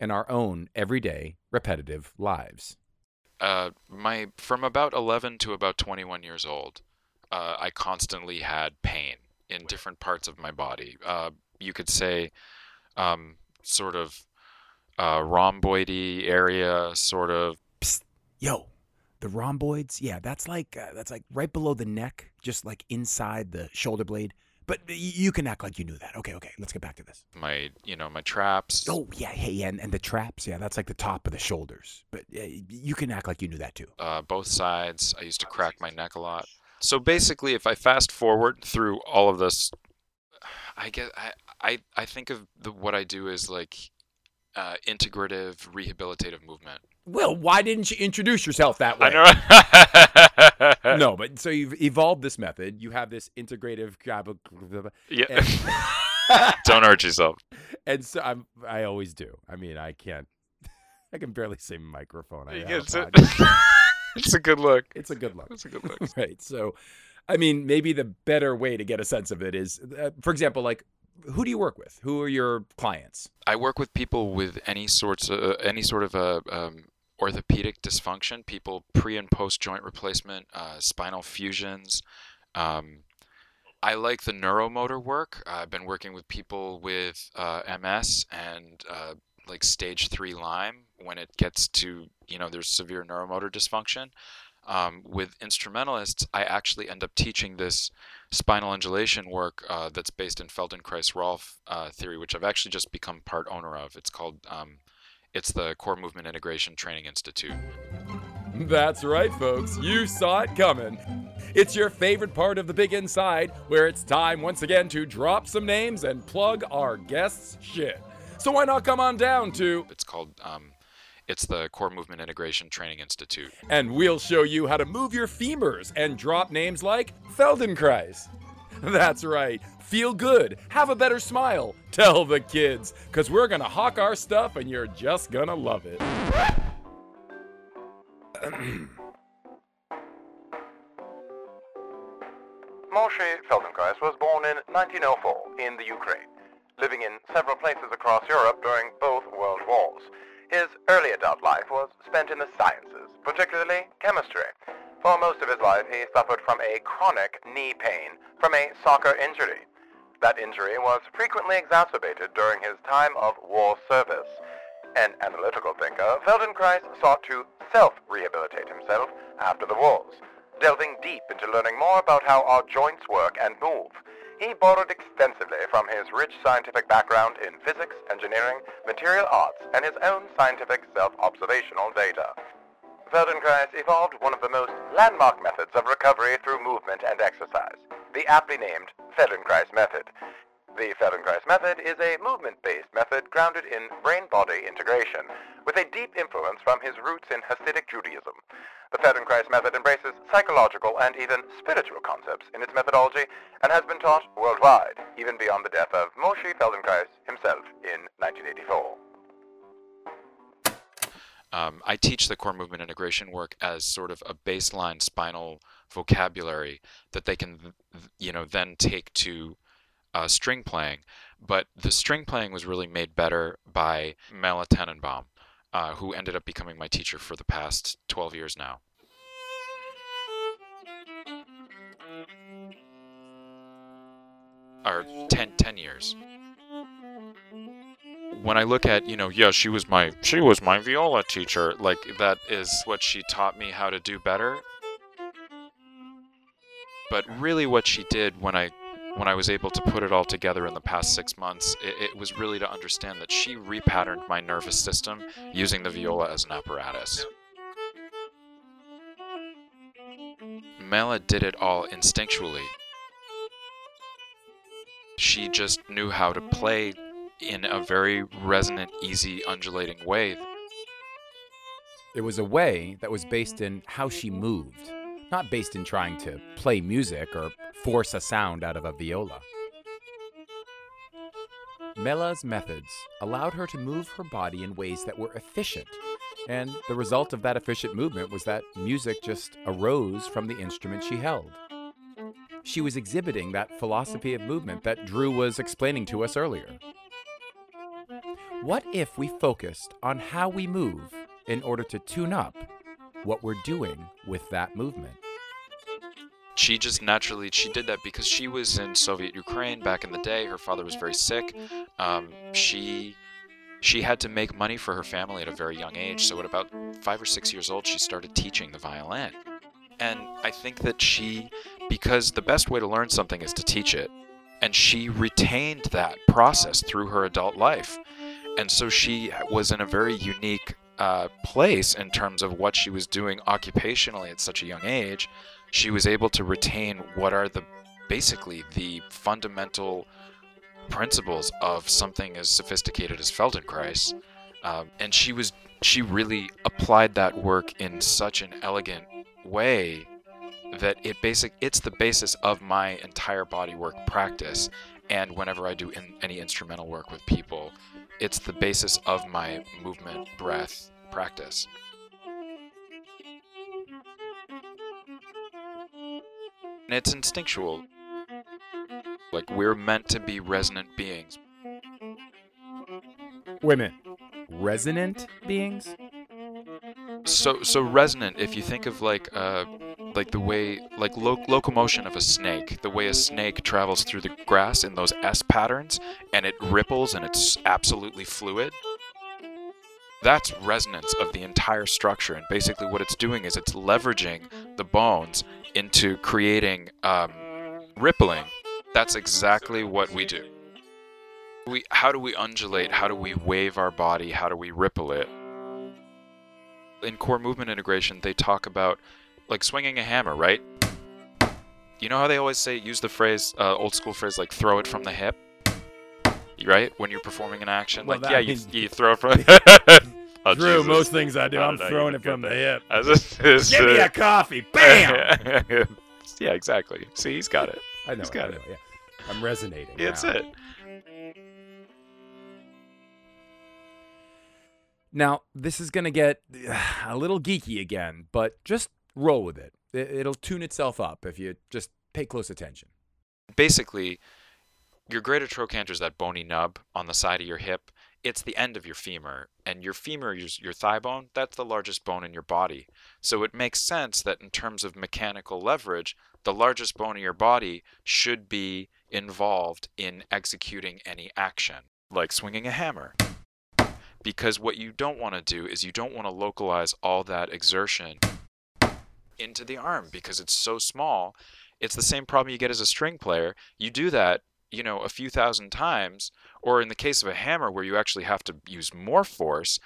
in our own everyday, repetitive lives. Uh, my from about 11 to about 21 years old, uh, I constantly had pain in different parts of my body. Uh, you could say, um, sort of uh, rhomboidy area, sort of. Psst. Yo, The rhomboids, yeah, that's like uh, that's like right below the neck, just like inside the shoulder blade. But you can act like you knew that. Okay, okay, let's get back to this. My, you know, my traps. Oh yeah, hey, and and the traps, yeah, that's like the top of the shoulders. But uh, you can act like you knew that too. uh, both sides. I used to crack my neck a lot. So basically, if I fast forward through all of this, I get I I, I think of the what I do is like uh, integrative rehabilitative movement. Well, why didn't you introduce yourself that way? No, but so you've evolved this method. You have this integrative, Yeah. and, Don't hurt yourself. and so I'm. I always do. I mean, I can't. I can barely say microphone. I It's a, it's a good look. it's a good look. It's a good look. right. So, I mean, maybe the better way to get a sense of it is, uh, for example, like who do you work with? Who are your clients? I work with people with any sorts of, any sort of a um, orthopedic dysfunction, people pre and post joint replacement, uh, spinal fusions. Um, I like the neuromotor work. I've been working with people with uh, MS and uh, like stage three Lyme when it gets to you know there's severe neuromotor dysfunction. Um, with instrumentalists, I actually end up teaching this spinal undulation work uh, that's based in Feldenkrais Rolf uh, theory, which I've actually just become part owner of. It's called um, it's the Core Movement Integration Training Institute. That's right, folks. You saw it coming. It's your favorite part of the Big Inside, where it's time once again to drop some names and plug our guests' shit. So why not come on down to, It's called um, it's the Core Movement Integration Training Institute. and we'll show you how to move your femurs and drop names like Feldenkrais. That's right. Feel good. Have a better smile. Tell the kids, because we're going to hawk our stuff and you're just going to love it. Moshe Feldenkrais was born in 1904 in the Ukraine, living in several places across Europe during both world wars. His early adult life was spent in the sciences, particularly chemistry. For most of his life, he suffered from a chronic knee pain from a soccer injury. That injury was frequently exacerbated during his time of war service. An analytical thinker, Feldenkrais sought to self-rehabilitate himself after the wars, delving deep into learning more about how our joints work and move. He borrowed extensively from his rich scientific background in physics, engineering, material arts, and his own scientific self-observational data. Feldenkrais evolved one of the most landmark methods of recovery through movement and exercise, the aptly named Feldenkrais method. The Feldenkrais method is a movement-based method grounded in brain-body integration, with a deep influence from his roots in Hasidic Judaism. The Feldenkrais method embraces psychological and even spiritual concepts in its methodology and has been taught worldwide, even beyond the death of Moshe Feldenkrais himself in 1984. Um, I teach the core movement integration work as sort of a baseline spinal vocabulary that they can, you know, then take to uh, string playing. But the string playing was really made better by Mela Tannenbaum, uh, who ended up becoming my teacher for the past 12 years now. Or 10, 10 years when I look at, you know, yeah, she was my she was my viola teacher, like that is what she taught me how to do better. But really what she did when I when I was able to put it all together in the past 6 months, it, it was really to understand that she repatterned my nervous system using the viola as an apparatus. Mela did it all instinctually. She just knew how to play in a very resonant, easy, undulating way. It was a way that was based in how she moved, not based in trying to play music or force a sound out of a viola. Mela's methods allowed her to move her body in ways that were efficient, and the result of that efficient movement was that music just arose from the instrument she held. She was exhibiting that philosophy of movement that Drew was explaining to us earlier. What if we focused on how we move in order to tune up what we're doing with that movement? She just naturally she did that because she was in Soviet Ukraine back in the day. Her father was very sick. Um, she she had to make money for her family at a very young age. So at about five or six years old, she started teaching the violin. And I think that she, because the best way to learn something is to teach it, and she retained that process through her adult life. And so she was in a very unique uh, place in terms of what she was doing occupationally at such a young age. She was able to retain what are the basically the fundamental principles of something as sophisticated as Feldenkrais. Um, and she was she really applied that work in such an elegant way that it basic it's the basis of my entire body work practice and whenever i do in, any instrumental work with people it's the basis of my movement breath practice and it's instinctual like we're meant to be resonant beings Wait a minute. Resonant beings? so so resonant if you think of like uh like the way like lo- locomotion of a snake the way a snake travels through the grass in those s patterns and it ripples and it's absolutely fluid that's resonance of the entire structure. And basically what it's doing is it's leveraging the bones into creating um, rippling. That's exactly what we do. We how do we undulate? How do we wave our body? How do we ripple it? In core movement integration, they talk about like swinging a hammer, right? You know how they always say use the phrase, uh, old school phrase, like throw it from the hip, right? When you're performing an action, Well, like yeah, you, you throw it from. oh, Drew, Jesus. most things I do, I'm I throwing it from the hip. As this is, Give me a coffee. Bam! yeah, exactly. See, he's got it. I know. He's got I know, it. Yeah. I'm resonating. That's it. Now, this is going to get a little geeky again, but just roll with it. It- It'll tune itself up if you just pay close attention. basically your greater trochanter is that bony nub on the side of your hip. It's the end of your femur and your femur is your thigh bone that's the largest bone in your body. So it makes sense that in terms of mechanical leverage the largest bone in your body should be involved in executing any action like swinging a hammer. Because what you don't want to do is you don't want to localize all that exertion into the arm because it's so small it's the same problem you get as a string player. You do that, you know, a few thousand times, or in the case of a hammer where you actually have to use more force,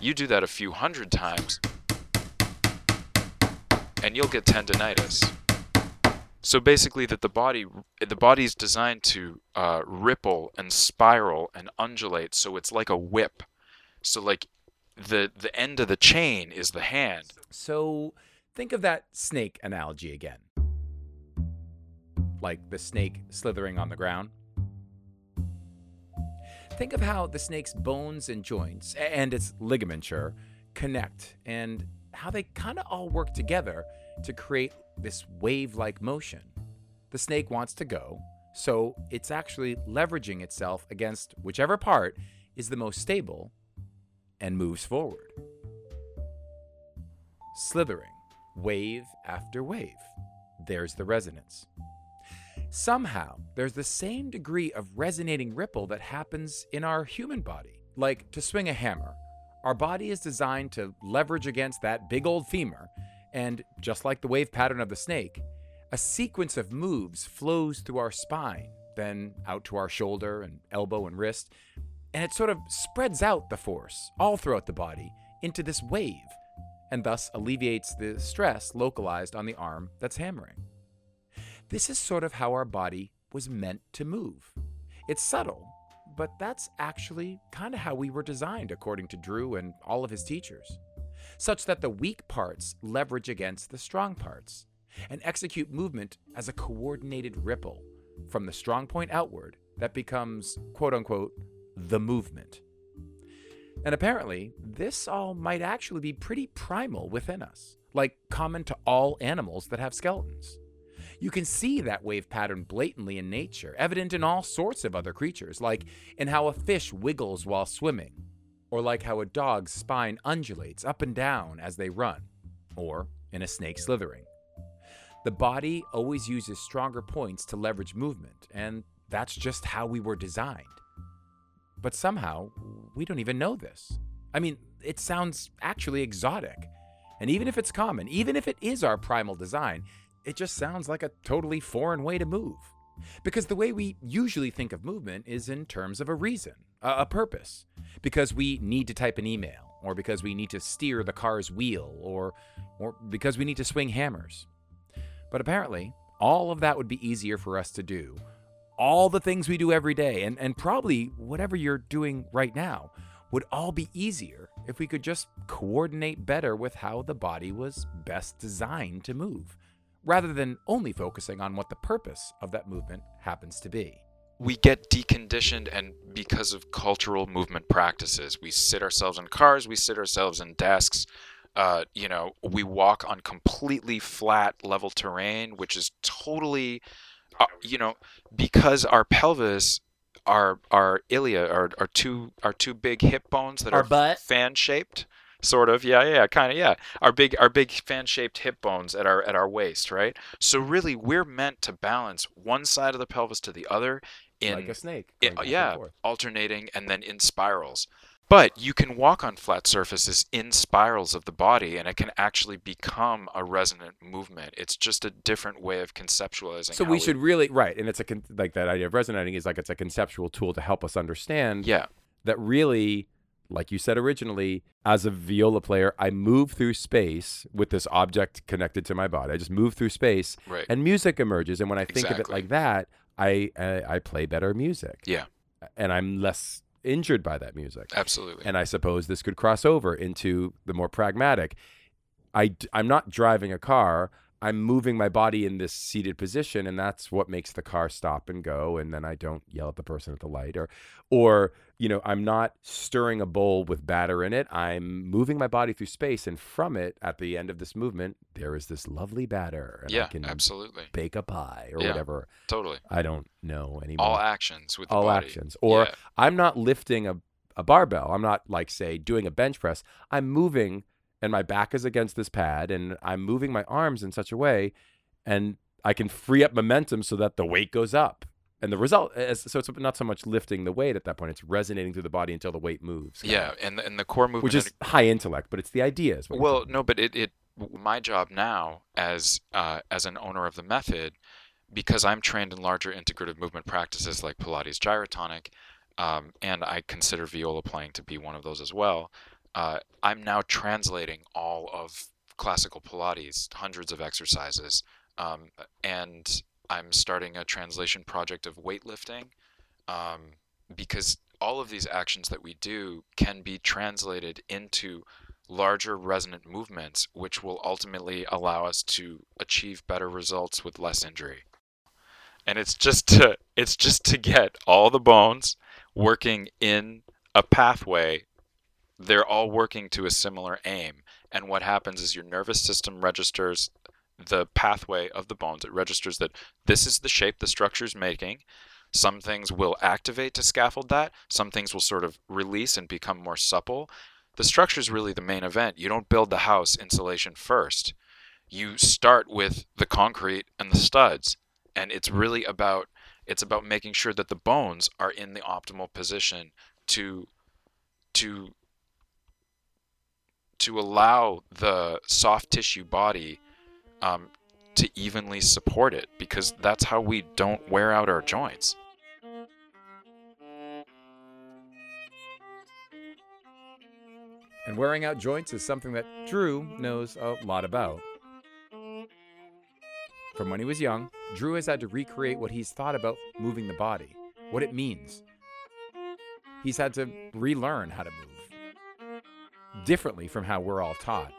you do that a few hundred times, and you'll get tendonitis. So basically, that the body, the body is designed to uh, ripple and spiral and undulate, so it's like a whip. So like, the the end of the chain is the hand. So think of that snake analogy again. Like the snake slithering on the ground. Think of how the snake's bones and joints and its ligamenture connect and how they kind of all work together to create this wave like motion. The snake wants to go, so it's actually leveraging itself against whichever part is the most stable and moves forward slithering, wave after wave. There's the resonance. Somehow, there's the same degree of resonating ripple that happens in our human body. Like to swing a hammer, our body is designed to leverage against that big old femur, and just like the wave pattern of the snake, a sequence of moves flows through our spine, then out to our shoulder and elbow and wrist, and it sort of spreads out the force all throughout the body into this wave and thus alleviates the stress localized on the arm that's hammering. This is sort of how our body was meant to move. It's subtle, but that's actually kind of how we were designed, according to Drew and all of his teachers, such that the weak parts leverage against the strong parts and execute movement as a coordinated ripple from the strong point outward that becomes, quote unquote, the movement. And apparently, this all might actually be pretty primal within us, like common to all animals that have skeletons. You can see that wave pattern blatantly in nature, evident in all sorts of other creatures, like in how a fish wiggles while swimming, or like how a dog's spine undulates up and down as they run, or in a snake slithering. The body always uses stronger points to leverage movement, and that's just how we were designed. But somehow, we don't even know this. I mean, it sounds actually exotic. And even if it's common, even if it is our primal design, it just sounds like a totally foreign way to move. Because the way we usually think of movement is in terms of a reason, a, purpose. Because we need to type an email, or because we need to steer the car's wheel, or, or because we need to swing hammers. But apparently, all of that would be easier for us to do. All the things we do every day, and, and probably whatever you're doing right now, would all be easier if we could just coordinate better with how the body was best designed to move, rather than only focusing on what the purpose of that movement happens to be. we get deconditioned and because of cultural movement practices we sit ourselves in cars we sit ourselves in desks uh, you know we walk on completely flat level terrain which is totally uh, you know because our pelvis our our ilia our, our two our two big hip bones that Our are butt? fan shaped sort of yeah yeah kind of yeah our big our big fan shaped hip bones at our at our waist right so really we're meant to balance one side of the pelvis to the other in like a snake. it- going and yeah, alternating and then in spirals. But you can walk on flat surfaces in spirals of the body, and it can actually become a resonant movement. It's just a different way of conceptualizing. So how we should really right, and it's a con- like that idea of resonating is like it's a conceptual tool to help us understand Yeah, that really, like you said originally, as a viola player, I move through space with this object connected to my body. I just move through space, right. and music emerges. And when I think of it like that, I uh, I play better music. Yeah. and I'm less injured by that music. Absolutely. And I suppose this could cross over into the more pragmatic. I, I'm not driving a car. I'm moving my body in this seated position, and that's what makes the car stop and go. And then I don't yell at the person at the light, or, or you know, I'm not stirring a bowl with batter in it. I'm moving my body through space, and from it, at the end of this movement, there is this lovely batter, and I can absolutely. bake a pie or Yeah. whatever. Totally. I don't know anymore All actions with the all body. actions. Or Yeah. I'm not lifting a, a barbell. I'm not like say doing a bench press. I'm moving and my back is against this pad and I'm moving my arms in such a way and I can free up momentum so that the weight goes up. And the result is so it's not so much lifting the weight at that point, it's resonating through the body until the weight moves. Yeah, of. and the, and the core movement. Which is high intellect, but it's the idea. Is what you're well, no, but it, it my job now as uh, as an owner of the method, because I'm trained in larger integrative movement practices like Pilates gyrotonic, um, and I consider viola playing to be one of those as well. Uh, I'm now translating all of classical Pilates, hundreds of exercises, um, and I'm starting a translation project of weightlifting, um, because all of these actions that we do can be translated into larger resonant movements, which will ultimately allow us to achieve better results with less injury. And it's just to it's just to get all the bones working in a pathway. They're all working to a similar aim. And what happens is your nervous system registers the pathway of the bones. It registers that this is the shape the structure is making. Some things will activate to scaffold that. Some things will sort of release and become more supple the structure is really the main event. You don't build the house insulation first. You start with the concrete and the studs, and it's really about it's about making sure that the bones are in the optimal position to to to allow the soft tissue body um, to evenly support it because that's how we don't wear out our joints. And wearing out joints is something that Drew knows a lot about. From when he was young, Drew has had to recreate what he's thought about moving the body, what it means. He's had to relearn how to move differently from how we're all taught.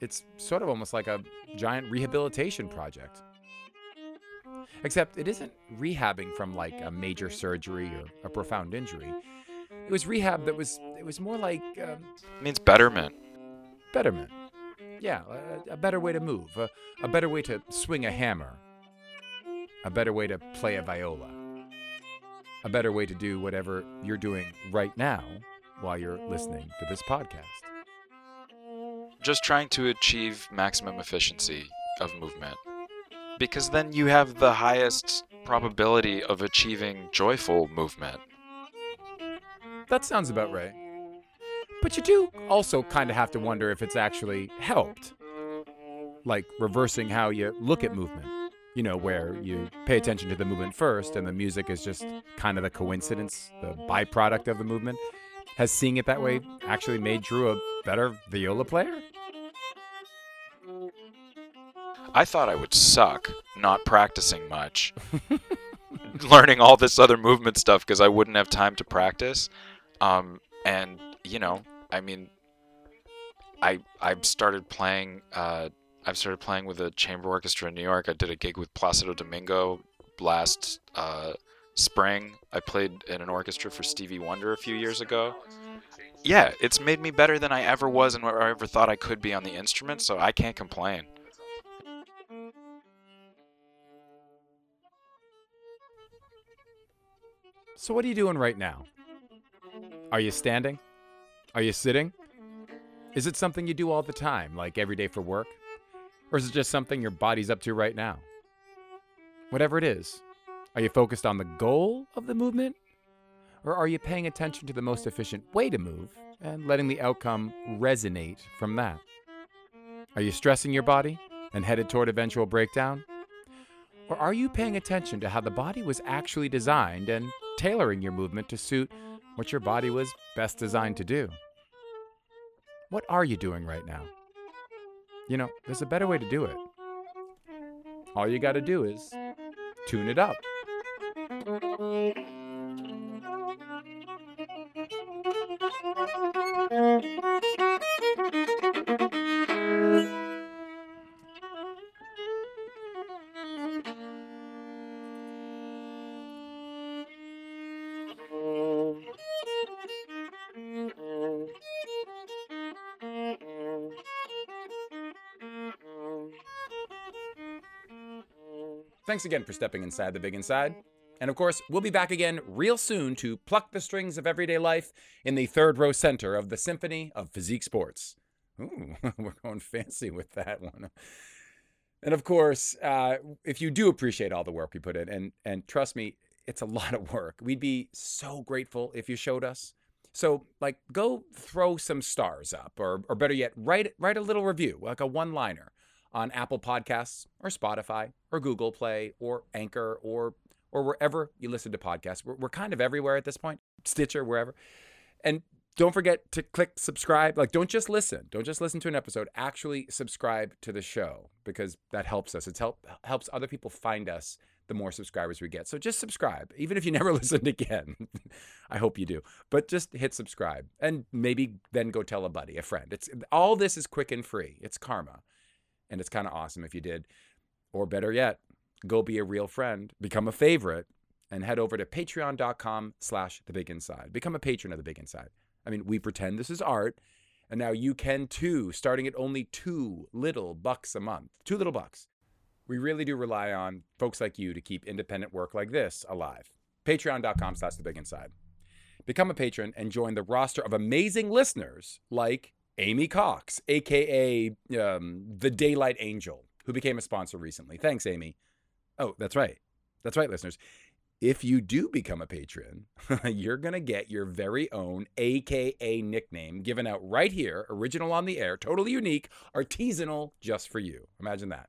It's sort of almost like a giant rehabilitation project. Except it isn't rehabbing from like a major surgery or a profound injury. It was rehab that was it was more like um, It means betterment. betterment. Yeah, a, a better way to move, a, a better way to swing a hammer, a better way to play a viola, a better way to do whatever you're doing right now while you're listening to this podcast. just trying to achieve maximum efficiency of movement. Because then you have the highest probability of achieving joyful movement. That sounds about right. But you do also kind of have to wonder if it's actually helped. Like reversing how you look at movement, you know, where you pay attention to the movement first and the music is just kind of the coincidence, the byproduct of the movement. Has seeing it that way actually made Drew a better viola player? I thought I would suck not practicing much, learning all this other movement stuff because I wouldn't have time to practice. Um, and you know, I mean, I I started playing. Uh, I've started playing with a chamber orchestra in New York. I did a gig with Placido Domingo last uh, spring. I played in an orchestra for Stevie Wonder a few years ago. Yeah, it's made me better than I ever was and where I ever thought I could be on the instrument, so I can't complain. So, what are you doing right now? Are you standing? Are you sitting? Is it something you do all the time, like every day for work? Or is it just something your body's up to right now? Whatever it is, are you focused on the goal of the movement? Or are you paying attention to the most efficient way to move and letting the outcome resonate from that? Are you stressing your body and headed toward eventual breakdown? Or are you paying attention to how the body was actually designed and tailoring your movement to suit what your body was best designed to do? What are you doing right now? You know, there's a better way to do it. All you got to do is tune it up. Thanks again for stepping inside the big inside. And of course, we'll be back again real soon to pluck the strings of everyday life in the third row center of the Symphony of Physique Sports. Ooh, we're going fancy with that one. And of course, uh, if you do appreciate all the work we put in, and and trust me, it's a lot of work. We'd be so grateful if you showed us. So, like, go throw some stars up, or or better yet, write write a little review, like a one liner, on Apple Podcasts or Spotify or Google Play or Anchor or or wherever you listen to podcasts. We're, we're kind of everywhere at this point, Stitcher, wherever. And don't forget to click subscribe. Like, don't just listen. Don't just listen to an episode. Actually, subscribe to the show because that helps us. It help helps other people find us. The more subscribers we get, so just subscribe, even if you never listened again. I hope you do, but just hit subscribe and maybe then go tell a buddy, a friend. It's all this is quick and free. It's karma, and it's kind of awesome if you did, or better yet, go be a real friend, become a favorite, and head over to patreon.com slash the big inside. Become a patron of the big inside. I mean, we pretend this is art, and now you can too, starting at only two little bucks a month. Two little bucks. We really do rely on folks like you to keep independent work like this alive. Patreon.com slash the big inside. Become a patron and join the roster of amazing listeners like Amy Cox, aka um, the Daylight Angel, who became a sponsor recently. Thanks, Amy. Oh, that's right. That's right, listeners. If you do become a patron, you're going to get your very own AKA nickname given out right here, original on the air, totally unique, artisanal just for you. Imagine that.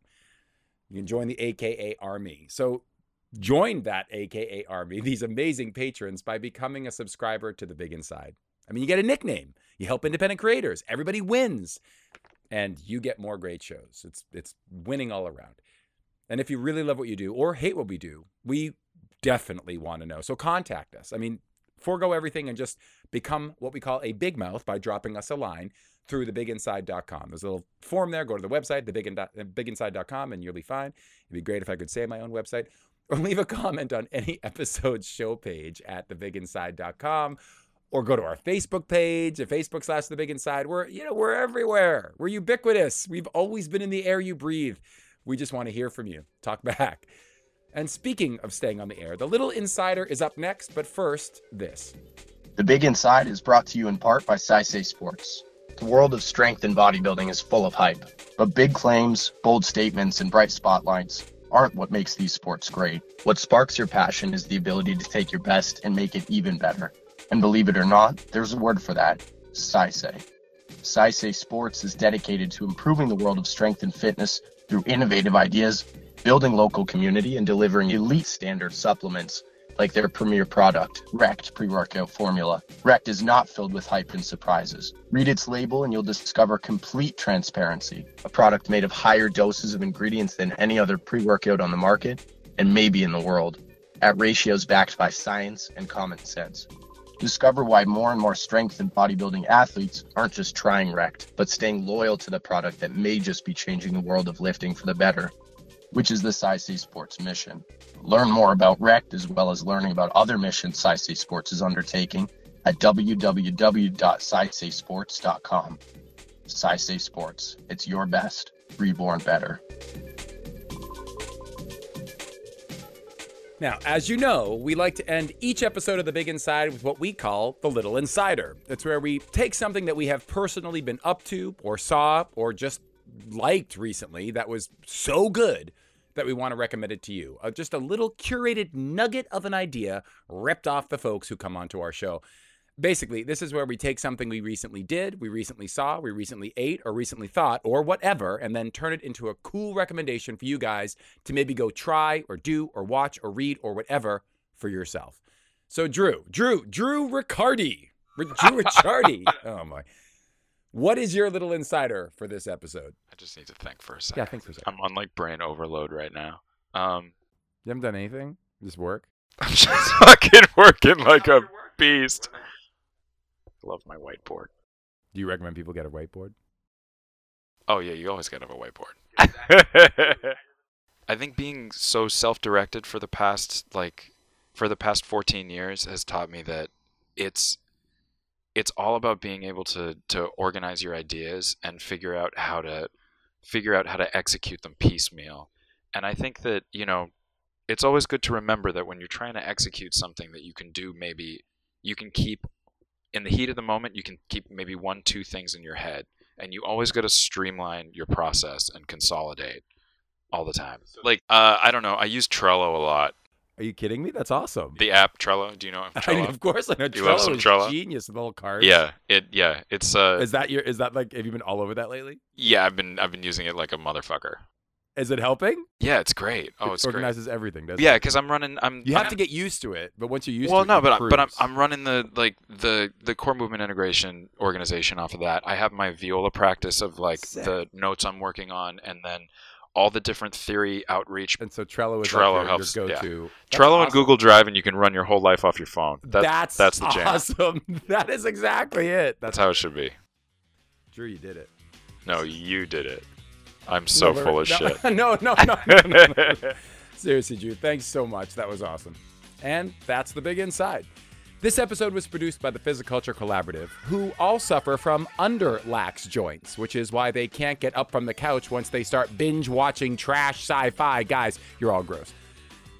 You can join the AKA army. So join that AKA army, these amazing patrons, by becoming a subscriber to the Big Inside. I mean, you get a nickname, you help independent creators, everybody wins, and you get more great shows. It's, it's winning all around. And if you really love what you do or hate what we do, we definitely want to know. So contact us. I mean, forego everything and just become what we call a big mouth by dropping us a line through thebiginside.com. There's a little form there. Go to the website, thebiginside.com, uh, and you'll be fine. It'd be great if I could say my own website. Or leave a comment on any episode's show page at thebiginside.com. Or go to our Facebook page at Facebook slash the big inside. We're, you know, we're everywhere. We're ubiquitous. We've always been in the air you breathe. We just want to hear from you. Talk back. And speaking of staying on the air, the little insider is up next, but first, this. The Big Inside is brought to you in part by Saisei Sports. The world of strength and bodybuilding is full of hype, but big claims, bold statements, and bright spotlights aren't what makes these sports great. What sparks your passion is the ability to take your best and make it even better. And believe it or not, there's a word for that Saisei. Saisei Sports is dedicated to improving the world of strength and fitness through innovative ideas, building local community, and delivering elite standard supplements like their premier product, Rect pre workout formula. Rect is not filled with hype and surprises. Read its label and you'll discover complete transparency. A product made of higher doses of ingredients than any other pre workout on the market and maybe in the world, at ratios backed by science and common sense. Discover why more and more strength and bodybuilding athletes aren't just trying Rect, but staying loyal to the product that may just be changing the world of lifting for the better, which is the Saisei Sports mission. Learn more about Rect as well as learning about other missions Saisei Sports is undertaking at www.scicasports.com. Saisei Sports, it's your best, reborn better. Now, as you know, we like to end each episode of The Big Inside with what we call the Little Insider. It's where we take something that we have personally been up to, or saw, or just liked recently that was so good that we want to recommend it to you. Uh, just a little curated nugget of an idea ripped off the folks who come onto our show. Basically, this is where we take something we recently did, we recently saw, we recently ate, or recently thought, or whatever, and then turn it into a cool recommendation for you guys to maybe go try, or do, or watch, or read, or whatever for yourself. So, Drew, Drew, Drew Riccardi, Drew Ricciardi. oh my. What is your little insider for this episode? I just need to think for a second. Yeah, think for a second. I'm on like brain overload right now. Um, You haven't done anything? Just work? I'm just fucking working like a beast. Love my whiteboard. Do you recommend people get a whiteboard? Oh yeah, you always gotta have a whiteboard. I think being so self-directed for the past like for the past 14 years has taught me that it's it's all about being able to to organize your ideas and figure out how to figure out how to execute them piecemeal. And I think that, you know, it's always good to remember that when you're trying to execute something that you can do maybe you can keep in the heat of the moment you can keep maybe one two things in your head and you always got to streamline your process and consolidate all the time. Like uh, I don't know, I use Trello a lot. Are you kidding me? That's awesome. The app Trello, do you know I Trello? mean, of course I know You Trello is Trello? genius with little cards. yeah, it yeah, it's uh Is that your is that like have you been all over that lately? yeah, I've been I've been using it like a motherfucker. Is it helping? Yeah, it's great. Oh, it it's great. organizes everything, doesn't Yeah, it? Yeah, cuz I'm running I'm You have I'm- to get used to it, but once you're used well, to it, no, you but I, but I'm. I'm running the like the the core movement integration organization off of that. I have my Viola practice of like Sick. the notes I'm working on, and then all the different theory outreach. and so Trello is Trello your, helps, your go-to. Trello and Google Drive, and you can run your whole life off your phone. That, that's that's the jam. awesome. That is exactly it. That's how it should be. Drew, you did it. No, you did it. I'm so full of no, shit. No, no, no, no, no, no. Seriously, Drew, thanks so much. That was awesome. And that's the big inside. This episode was produced by the Physiculture Collaborative, who all suffer from underlax joints, which is why they can't get up from the couch once they start binge watching trash sci fi. Guys, you're all gross.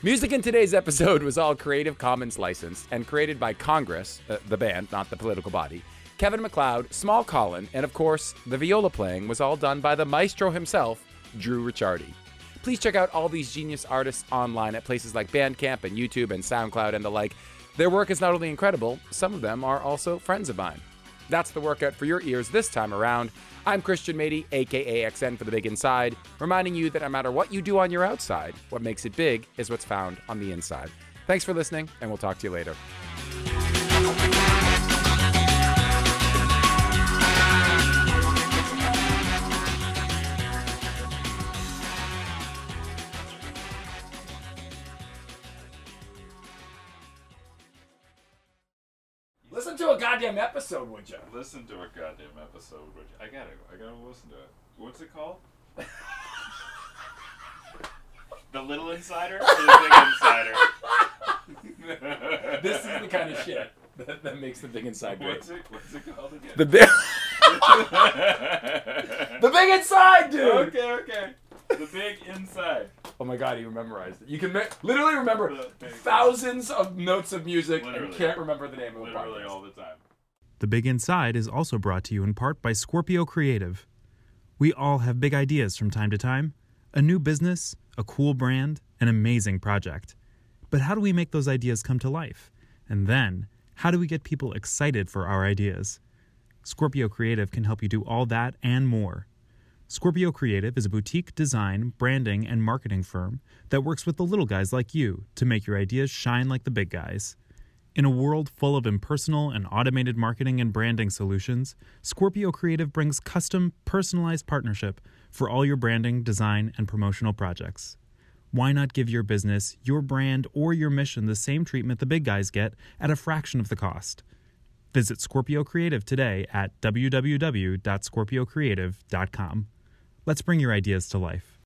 Music in today's episode was all Creative Commons licensed and created by Congress, uh, the band, not the political body. Kevin MacLeod, Small Colin, and of course, the viola playing was all done by the maestro himself, Drew Ricciardi. Please check out all these genius artists online at places like Bandcamp and YouTube and SoundCloud and the like. Their work is not only incredible, some of them are also friends of mine. That's the workout for your ears this time around. I'm Christian Matyi, aka XN for the Big Inside, reminding you that no matter what you do on your outside, what makes it big is what's found on the inside. Thanks for listening, and we'll talk to you later. Episode, would you? Listen to a goddamn episode. Would you? I gotta, I gotta listen to it. What's it called? the Little Insider or the Big Insider? This is the kind of shit that, that makes the Big Inside great. What's it? What's it called again? The big, the Big Inside, dude. okay, okay. The Big Inside. Oh my god, you memorized it. You can me- literally remember thousands of notes of music and can't remember the name of a Literally podcast. all the time. The Big Inside is also brought to you in part by Scorpio Creative. We all have big ideas from time to time a new business, a cool brand, an amazing project. But how do we make those ideas come to life? And then, how do we get people excited for our ideas? Scorpio Creative can help you do all that and more. Scorpio Creative is a boutique design, branding, and marketing firm that works with the little guys like you to make your ideas shine like the big guys. In a world full of impersonal and automated marketing and branding solutions, Scorpio Creative brings custom, personalized partnership for all your branding, design, and promotional projects. Why not give your business, your brand, or your mission the same treatment the big guys get at a fraction of the cost? Visit Scorpio Creative today at www.scorpiocreative.com. Let's bring your ideas to life.